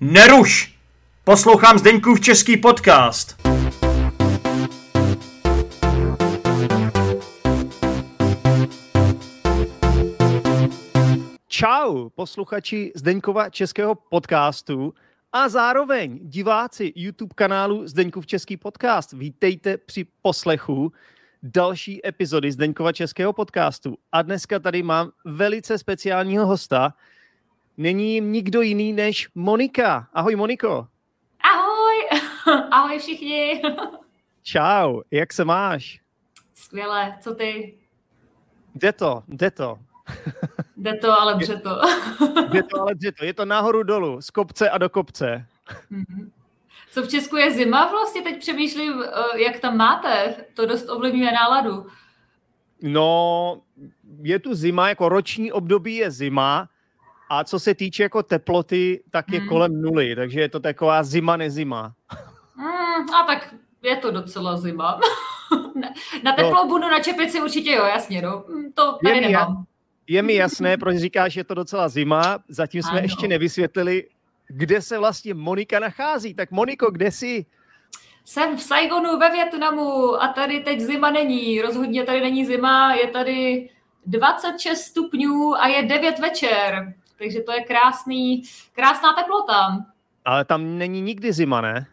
Neruš! Poslouchám Zdeňkův český podcast. Čau, posluchači Zdeňkova českého podcastu a zároveň diváci YouTube kanálu Zdeňkův český podcast. Vítejte při poslechu další epizody Zdeňkova českého podcastu. A dneska tady mám velice speciálního hosta. Není jim nikdo jiný než Monika. Ahoj Moniko. Ahoj, ahoj všichni. Čau, jak se máš? Skvěle, co ty? Jde to, jde to. Jde to, ale dře to. Jde to, ale dře to. Je to nahoru dolů, z kopce a do kopce. Mhm. Co v Česku je zima vlastně? Teď přemýšlím, eh, jak tam máte. To dost ovlivňuje náladu. No, je tu zima, jako roční období je zima a co se týče jako teploty, tak je Hmm. kolem nuly, takže je to taková zima nezima. Hmm, a tak je to docela zima. Na- na teplou budu na čepici určitě jo, jasně, no. Hm, To tady Je mi nemám. Je mi jasné, proč říkáš, že je to docela zima, zatím jsme Ano. ještě nevysvětlili, kde se vlastně Monika nachází. Tak Moniko, kde jsi? Jsem v Saigonu ve Větnamu a tady teď zima není. Rozhodně tady není zima, je tady 26 stupňů a je 9 večer. Takže to je krásný, krásná teplota. Ale tam není nikdy zima, ne?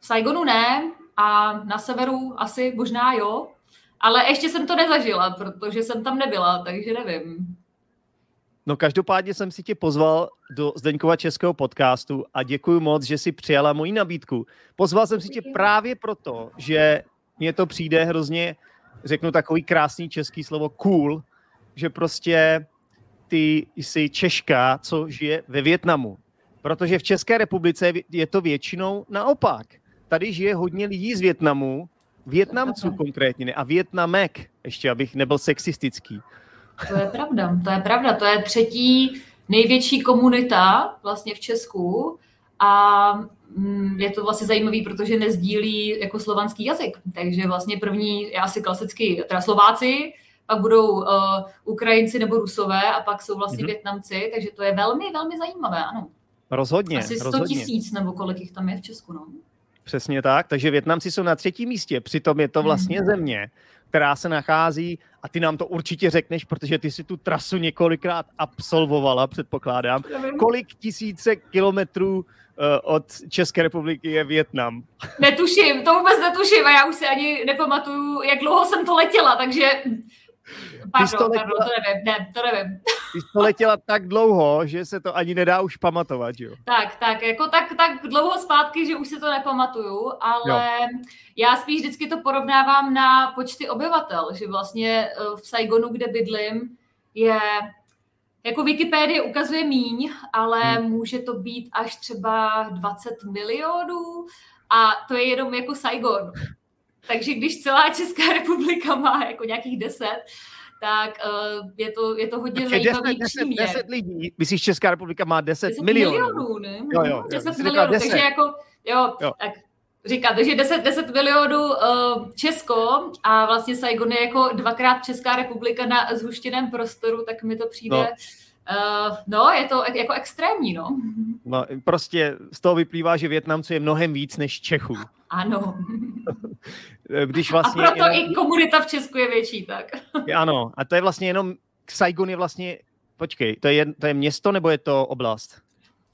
V Saigonu ne a na severu asi možná jo, ale ještě jsem to nezažila, protože jsem tam nebyla, takže nevím. No každopádně jsem si tě pozval do Zdeňkova českého podcastu a děkuji moc, že si přijala moji nabídku. Pozval jsem si tě právě proto, že mně to přijde hrozně, řeknu takový krásný český slovo cool, že prostě ty jsi Češka, co žije ve Větnamu. Protože v České republice je to většinou naopak. Tady žije hodně lidí z Větnamu, Větnamců konkrétně, a Větnamek, ještě abych nebyl sexistický. To je pravda, to je pravda, to je třetí největší komunita vlastně v Česku a mm, je to vlastně zajímavý, protože nezdílí jako slovanský jazyk, takže vlastně první je asi klasicky teda Slováci, pak budou uh, Ukrajinci nebo Rusové a pak jsou vlastně Mhm. mm-hmm. Větnamci, takže to je velmi, velmi zajímavé, ano. Rozhodně, Asi 100 rozhodně. tisíc nebo kolik jich tam je v Česku, no. Přesně tak, takže Větnamci jsou na třetím místě, přitom je to vlastně Mhm. země, která se nachází, a ty nám to určitě řekneš, protože ty si tu trasu několikrát absolvovala, předpokládám. Kolik tisíce kilometrů uh, od České republiky je Větnam? Netuším, to vůbec netuším a já už si ani nepamatuju, jak dlouho jsem to letěla, takže... jsi to Pardon, letěla- pardon, to nevím, ne, to nevím. Ty jsi to letěla tak dlouho, že se to ani nedá už pamatovat, jo? Tak, tak, jako tak, tak dlouho zpátky, že už si to nepamatuju, ale jo. já spíš vždycky to porovnávám na počty obyvatel, že vlastně eh, v Saigonu, kde bydlím, je jako Wikipédie ukazuje míň, ale hmm. může to být až třeba 20 milionů a to je jenom jako Saigon. Takže když celá Česká republika má jako nějakých 10, tak uh, je, to, je to hodně Počkej, zajímavý 10, příměr. 10, 10 lidí, myslíš, Česká republika má 10, 10 milionů. milionů, ne? Jo, jo, jo. 10 Jsi řekla milionů, 10. takže jako, jo, Jo. tak říkám, takže 10, 10 milionů uh, Česko a vlastně Saigon je jako dvakrát Česká republika na zhuštěném prostoru, tak mi to přijde, No. No, uh, no je to jako extrémní, no. No, prostě z toho vyplývá, že Větnamců je mnohem víc než Čechů. Ano. Když A vlastně proto jenom- i komunita v Česku je větší, tak. Ano, a to je vlastně jenom, Saigon je vlastně, počkej, to je, to je město nebo je to oblast?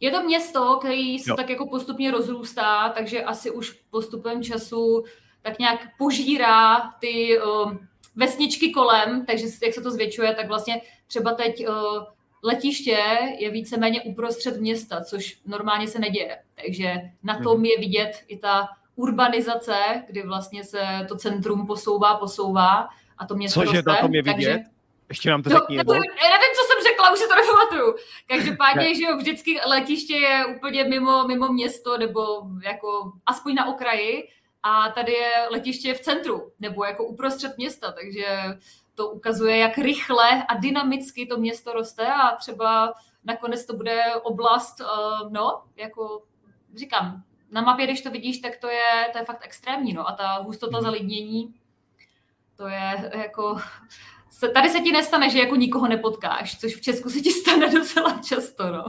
Je to město, který se Jo. tak jako postupně rozrůstá, takže asi už postupem času tak nějak požírá ty uh, vesničky kolem, takže jak se to zvětšuje, tak vlastně třeba teď uh, letiště je víceméně uprostřed města, což normálně se neděje. Takže na tom je vidět i ta urbanizace, kdy vlastně se to centrum posouvá, posouvá a to město Cože roste. na tom je takže- vidět? Ještě nám to No, řekni nebo, já nevím, co jsem řekla, už si to nepamatuju. Každopádně, Ne. že jo, vždycky letiště je úplně mimo, mimo město, nebo jako aspoň na okraji, a tady je letiště v centru, nebo jako uprostřed města, takže to ukazuje, jak rychle a dynamicky to město roste a třeba nakonec to bude oblast, uh, no, jako říkám, na mapě, když to vidíš, tak to je, to je fakt extrémní, no, a ta hustota Mhm. zalidnění, to je jako se, tady se ti nestane, že jako nikoho nepotkáš, což v Česku se ti stane docela často, no.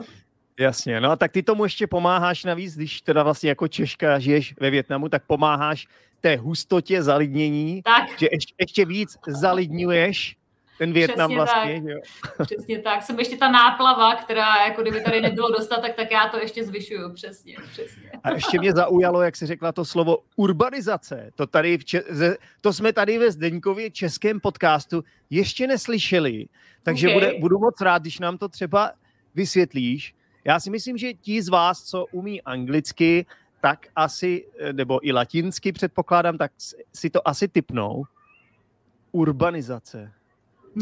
Jasně, no a tak ty tomu ještě pomáháš navíc, když teda vlastně jako Češka žiješ ve Větnamu, tak pomáháš té hustotě zalidnění, Tak, že ještě, ještě víc zalidňuješ ten Větnam Přesně vlastně. tak. jo. přesně tak. Jsem ještě ta náplava, která jako kdyby tady nebylo dostatek, tak já to ještě zvyšuju. Přesně, přesně. A ještě mě zaujalo, jak jsi řekla to slovo urbanizace. To, tady v Če- to jsme tady ve Zdeňkově českém podcastu ještě neslyšeli, takže Ok. bude, budu moc rád, když nám to třeba vysvětlíš. Já si myslím, že ti z vás, co umí anglicky, tak asi, eh, nebo i latinsky předpokládám, tak si to asi typnou. Urbanizace.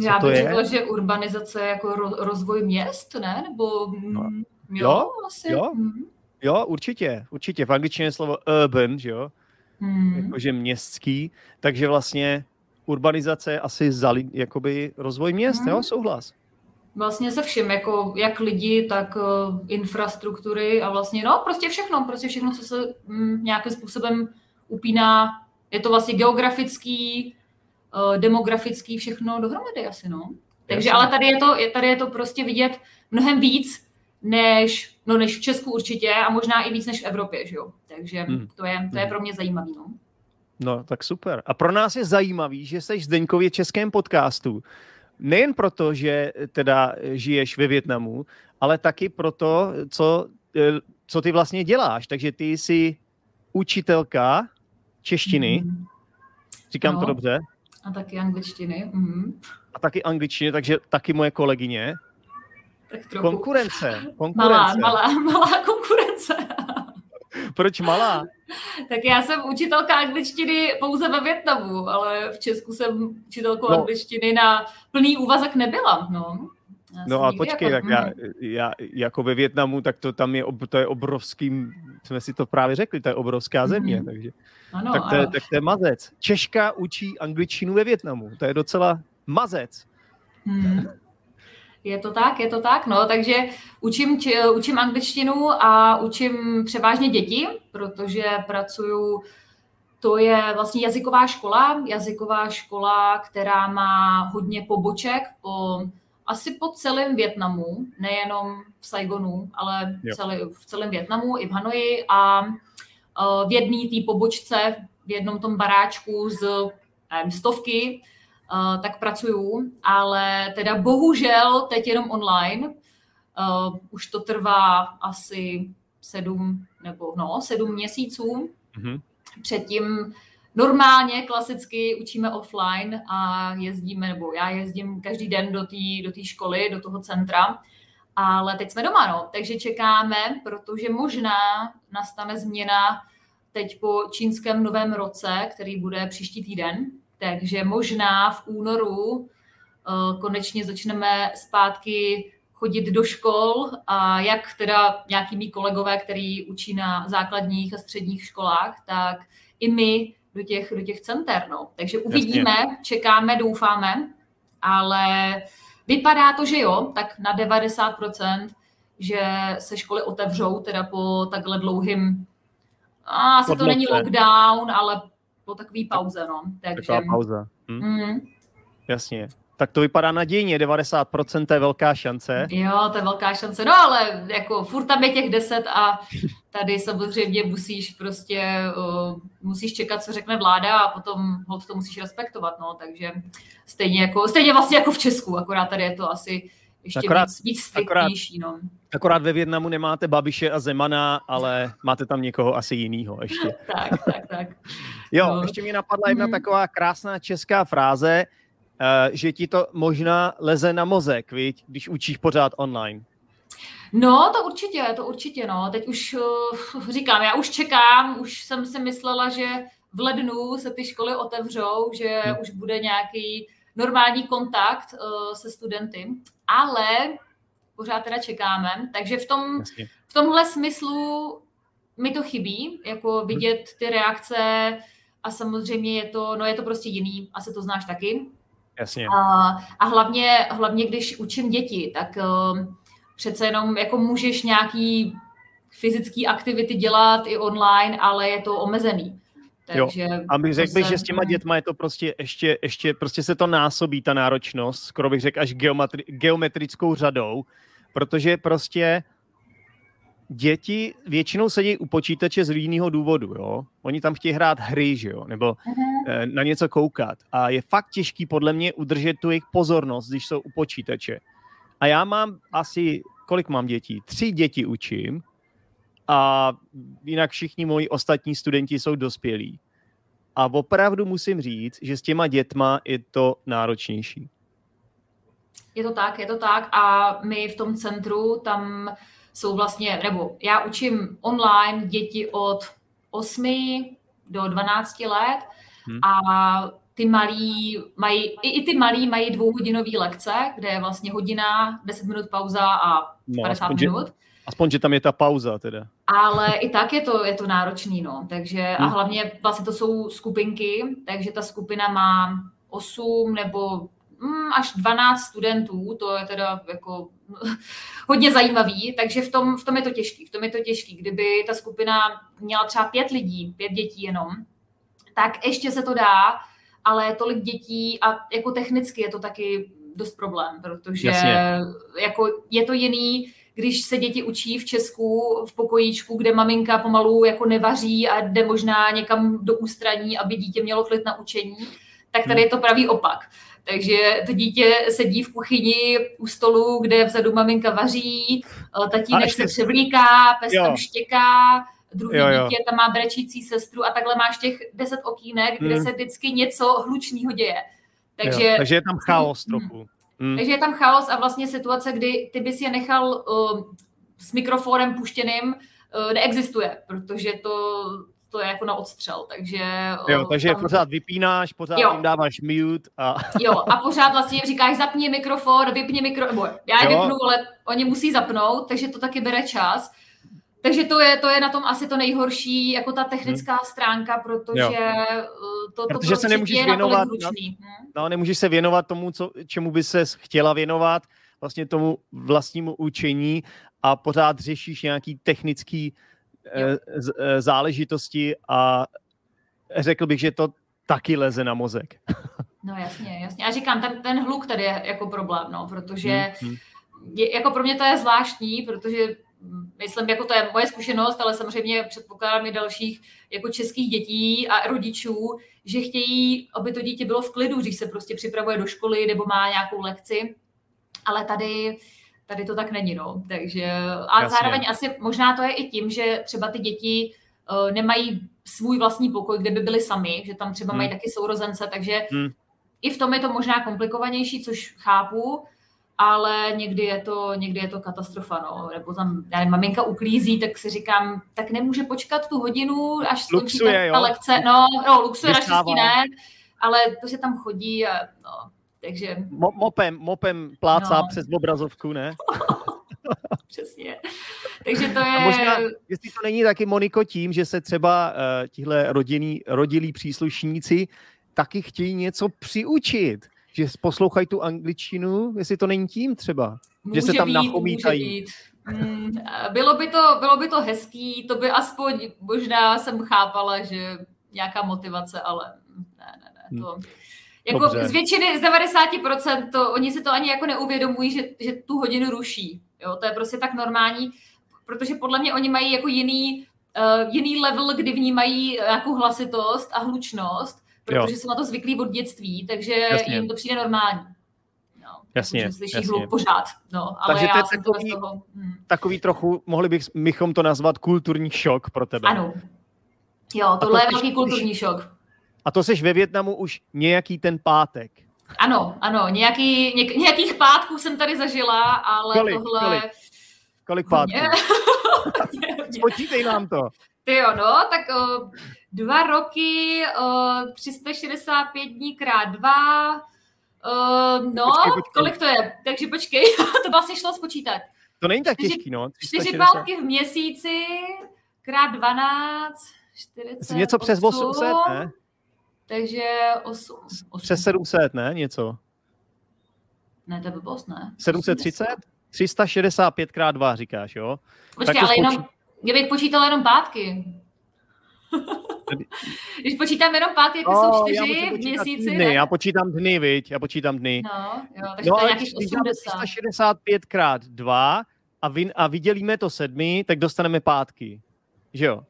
Já to bych je? řekla, že urbanizace je jako ro- rozvoj měst, ne? Nebo mm, No. jo, Jo, asi. jo. Mm. Jo, určitě, určitě. V angličtině je slovo urban, že jo? Mm. jakože městský, takže vlastně urbanizace je asi zali, jakoby rozvoj měst, Mhm. jo, souhlas. Vlastně se vším, jako jak lidi, tak uh, infrastruktury a vlastně, no, prostě všechno, prostě všechno, co se mm, nějakým způsobem upíná, je to vlastně geografický, uh, demografický, všechno dohromady asi, no. Takže, Jasně. ale tady je, to, je- tady je to prostě vidět mnohem víc, než, no, než v Česku určitě a možná i víc než v Evropě, že jo. Takže Hmm. to, je, to je Hmm. pro mě zajímavý, no. No, tak super. A pro nás je zajímavý, že jsi v Zdeňkově českém podcastu, nejen proto, že teda žiješ ve Větnamu, ale taky proto, co, eh, co ty vlastně děláš. Takže ty jsi učitelka češtiny, Mhm. říkám to No. dobře, A taky angličtiny. Mhm. a taky angličtiny, takže taky moje kolegyně. Tak trochu. Konkurence, Malá, konkurence. malá, malá konkurence. Proč malá? Tak já jsem učitelka angličtiny pouze ve Větnamu, ale v Česku jsem učitelkou No. angličtiny na plný úvazek nebyla. No, Já No a počkej, jako, tak já, mhm. já, jako ve Větnamu, tak to tam je, to je obrovský, jsme si to právě řekli, to je obrovská země, Mhm. takže, Ano, tak, to je, ano. tak to je mazec. Češka učí angličtinu ve Větnamu, to je docela mazec. Hmm. Je to tak, je to tak, no, takže učím, či, učím angličtinu a učím převážně děti, protože pracuju, to je vlastně jazyková škola, jazyková škola, která má hodně poboček po, asi po celém Větnamu, nejenom v Saigonu, ale Jo. celý, v celém Větnamu i v Hanoji a eh, v jedné té pobočce, v jednom tom baráčku z nevím, stovky, uh, tak pracuju, ale teda bohužel teď jenom online. Uh, už to trvá asi sedm nebo no, sedm měsíců. Mhm. Předtím normálně, klasicky učíme offline a jezdíme, nebo já jezdím každý den do té do školy, do toho centra, ale teď jsme doma, no, takže čekáme, protože možná nastane změna teď po čínském novém roce, který bude příští týden, takže možná v únoru uh, konečně začneme zpátky chodit do škol a jak teda nějaký mý kolegové, který učí na základních a středních školách, tak i my do těch, do těch center. No. Takže uvidíme, Jasně. čekáme, doufáme, ale vypadá to, že jo, tak na 90%, že se školy otevřou teda po takhle dlouhým, a asi to není lockdown, ale po takový pauze, no. Takže, Taková pauza. Hm? mm, Jasně. Tak to vypadá nadějně, 90% to je velká šance. Jo, to je velká šance. No ale jako furt tam je těch deset a tady samozřejmě musíš prostě, uh, musíš čekat, co řekne vláda a potom hold to musíš respektovat, no, takže stejně jako, stejně vlastně jako v Česku, akorát tady je to asi ještě Akorát- víc, víc akorát- striktnější, no. Akorát ve Větnamu nemáte Babiše a Zemana, ale máte tam někoho asi jinýho ještě. Tak, tak, tak. Jo, No. ještě mi napadla jedna Mhm. taková krásná česká fráze, eh, že ti to možná leze na mozek, viď, když učíš pořád online. No, to určitě, to určitě, no. Teď už uh, říkám, já už čekám, už jsem si myslela, že v lednu se ty školy otevřou, že Hmm. už bude nějaký normální kontakt uh, se studenty, ale pořád teda čekáme, takže v, tom, Jasně. v tomhle smyslu mi to chybí, jako vidět ty reakce a samozřejmě je to, no je to prostě jiný, asi to znáš taky, Jasně. a, a hlavně, hlavně, když učím děti, tak uh, přece jenom jako můžeš nějaký fyzické aktivity dělat i online, ale je to omezený. Jo. Takže A bych řekl že s těma dětma je to prostě ještě, ještě prostě se to násobí, ta náročnost, skoro bych řekl až geometri, geometrickou řadou, protože prostě děti většinou sedí u počítače z jiného důvodu, jo. Oni tam chtějí hrát hry, že jo, nebo uh-huh. na něco koukat. A je fakt těžký podle mě udržet tu jejich pozornost, když jsou u počítače. A já mám asi, kolik mám dětí? Tři děti učím a jinak všichni moji ostatní studenti jsou dospělí. A opravdu musím říct, že s těma dětma je to náročnější. Je to tak, je to tak a my v tom centru tam jsou vlastně, nebo já učím online děti od 8 do 12 let hmm. a ty malí mají, i, i ty malí mají dvouhodinové lekce, kde je vlastně hodina, 10 minut pauza a no, 50 aspoň, minut. Že, aspoň, že tam je ta pauza teda. Ale i tak je to, je to náročný, no. Takže, hmm. a hlavně vlastně to jsou skupinky, takže ta skupina má 8 nebo mm, až 12 studentů, to je teda jako hodně zajímavý, takže v tom, v tom je to těžký, v tom je to těžký. Kdyby ta skupina měla třeba pět lidí, pět dětí jenom, tak ještě se to dá, ale tolik dětí a jako technicky je to taky dost problém, protože jako je to jiný, když se děti učí v Česku v pokojíčku, kde maminka pomalu jako nevaří a jde možná někam do ústraní, aby dítě mělo klid na učení, tak tady hmm. je to pravý opak. Takže to dítě sedí v kuchyni u stolu, kde vzadu maminka vaří, eh, tatínek ještě... se převlíká, pes jo. tam štěká, druhý jo, jo. dítě tam má brečící sestru a takhle máš těch deset okýnek, kde hmm. se vždycky něco hlučného děje. Takže, jo, takže je tam chaos hmm. trochu. Hmm. Takže je tam chaos a vlastně situace, kdy ty bys je nechal uh, s mikrofonem puštěným, uh, neexistuje, protože to to je jako na odstřel, takže... Jo, takže tam... pořád vypínáš, pořád jo. jim dáváš mute a... Jo, a pořád vlastně jim říkáš zapni mikrofon, vypni mikro... Nebo já je vypnu, ale oni musí zapnout, takže to taky bere čas. Takže to je, to je na tom asi to nejhorší, jako ta technická hmm. stránka, protože jo. Eh, to, to protože se nemůžeš věnovat, no, no, nemůžeš se věnovat tomu, co, čemu by se chtěla věnovat, vlastně tomu vlastnímu učení a pořád řešíš nějaký technický Eh, eh, záležitosti a řekl bych, že to taky leze na mozek. No jasně, jasně. A říkám, ten, ten hluk tady je jako problém, no, protože hmm, hmm. Je, jako pro mě to je zvláštní, protože myslím, jako to je moje zkušenost, ale samozřejmě předpokládám i dalších jako českých dětí a rodičů, že chtějí, aby to dítě bylo v klidu, když se prostě připravuje do školy nebo má nějakou lekci. Ale tady Tady to tak není, no. Takže, a Jasně. zároveň asi možná to je i tím, že třeba ty děti uh, nemají svůj vlastní pokoj, kde by byly sami, že tam třeba hmm. mají taky sourozence, takže hmm. i v tom je to možná komplikovanější, což chápu, ale někdy je to, někdy je to katastrofa, no. nebo tam já nevím, maminka uklízí, tak si říkám, tak nemůže počkat tu hodinu, až skončí ta, ta lekce. No, no luxuje naštěstí ne, ale to, že tam chodí a no, takže... Mo- mopem, mopem plácá no. přes obrazovku, ne? Přesně. Takže to je... A možná, jestli to není taky, Moniko, tím, že se třeba uh, tihle rodilí příslušníci taky chtějí něco přiučit, že poslouchají tu angličtinu, jestli to není tím třeba, může že se tam být, nachomítají. Mm, bylo, by to, bylo by to hezký, to by aspoň možná jsem chápala, že nějaká motivace, ale ne, ne, ne, to... Hmm jako Dobře. z většiny, z 90% to, oni si to ani jako neuvědomují, že, že tu hodinu ruší. Jo, to je prostě tak normální, protože podle mě oni mají jako jiný, uh, jiný level, kdy vnímají nějakou hlasitost a hlučnost, protože jo. jsou na to zvyklí od dětství, takže jasně. jim to přijde normální. No, jasně, slyší jasně. hluk pořád. No, ale takže já to je takový, toho, hm. takový trochu, mohli bychom to nazvat kulturní šok pro tebe. Ano. Jo, tohle to, je velký kulturní šok. A to seš ve Větnamu už nějaký ten pátek. Ano, ano, nějaký, něk, nějakých pátků jsem tady zažila, ale kolik, tohle... Kolik, kolik pátků? Spočítej nám to. Ty jo, no, tak o, dva roky, o, 365 dní krát dva, o, no, počkej, počkej. kolik to je? Takže počkej, to vlastně šlo spočítat. To není tak těžký, no. Čtyři pátky v měsíci, krát 12, 40, Něco přes 800, ne? Takže 8. 8. Přes 700, ne? Něco. Ne, to je blbost, ne? 730? 365 krát 2 říkáš, jo? Počkej, ale spočí... jenom, kdybych počítal jenom pátky. Když počítám jenom pátky, jako oh, jsou čtyři v měsíci. Dny, ne? já počítám dny, viď? Já počítám dny. No, jo, takže no, to je nějakých 80. 365 krát 2, a, vy, a vydělíme to sedmi, tak dostaneme pátky. Že jo?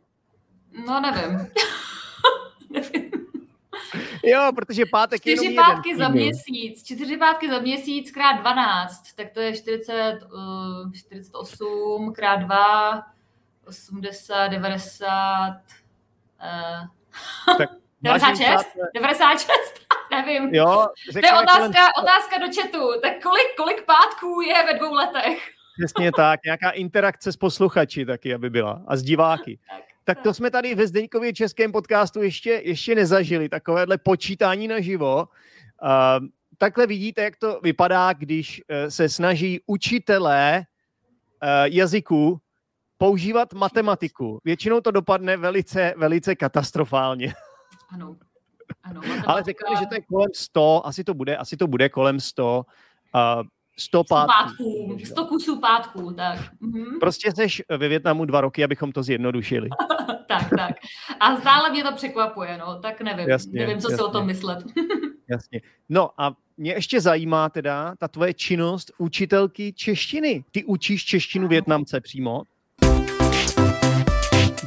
No nevím. nevím. Jo, protože pátek je Čtyři pátky jeden. za měsíc. Čtyři pátky za měsíc krát 12, tak to je 40, uh, 48 krát 2, 80, 90, uh, tak 96? 96? Nevím. Jo, to je otázka, otázka do chatu. Tak kolik, kolik pátků je ve dvou letech? Přesně tak, nějaká interakce s posluchači taky, aby byla. A s diváky. Tak, tak to jsme tady ve Zdeňkově českém podcastu ještě, ještě nezažili, takovéhle počítání naživo. Uh, takhle vidíte, jak to vypadá, když uh, se snaží učitelé uh, jazyků používat matematiku. Většinou to dopadne velice, velice katastrofálně. Ano. ano Ale řekněme, že to je kolem 100, asi to bude, asi to bude kolem 100. Uh, 100 pátků. 100 kusů pátků, tak. Mhm. Prostě jsi ve Větnamu dva roky, abychom to zjednodušili. tak, tak. A stále mě to překvapuje, no, tak nevím. Jasně, nevím, co jasně. si o tom myslet. jasně. No a mě ještě zajímá teda ta tvoje činnost učitelky češtiny. Ty učíš češtinu Větnamce přímo?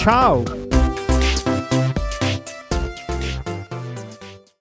Tchau!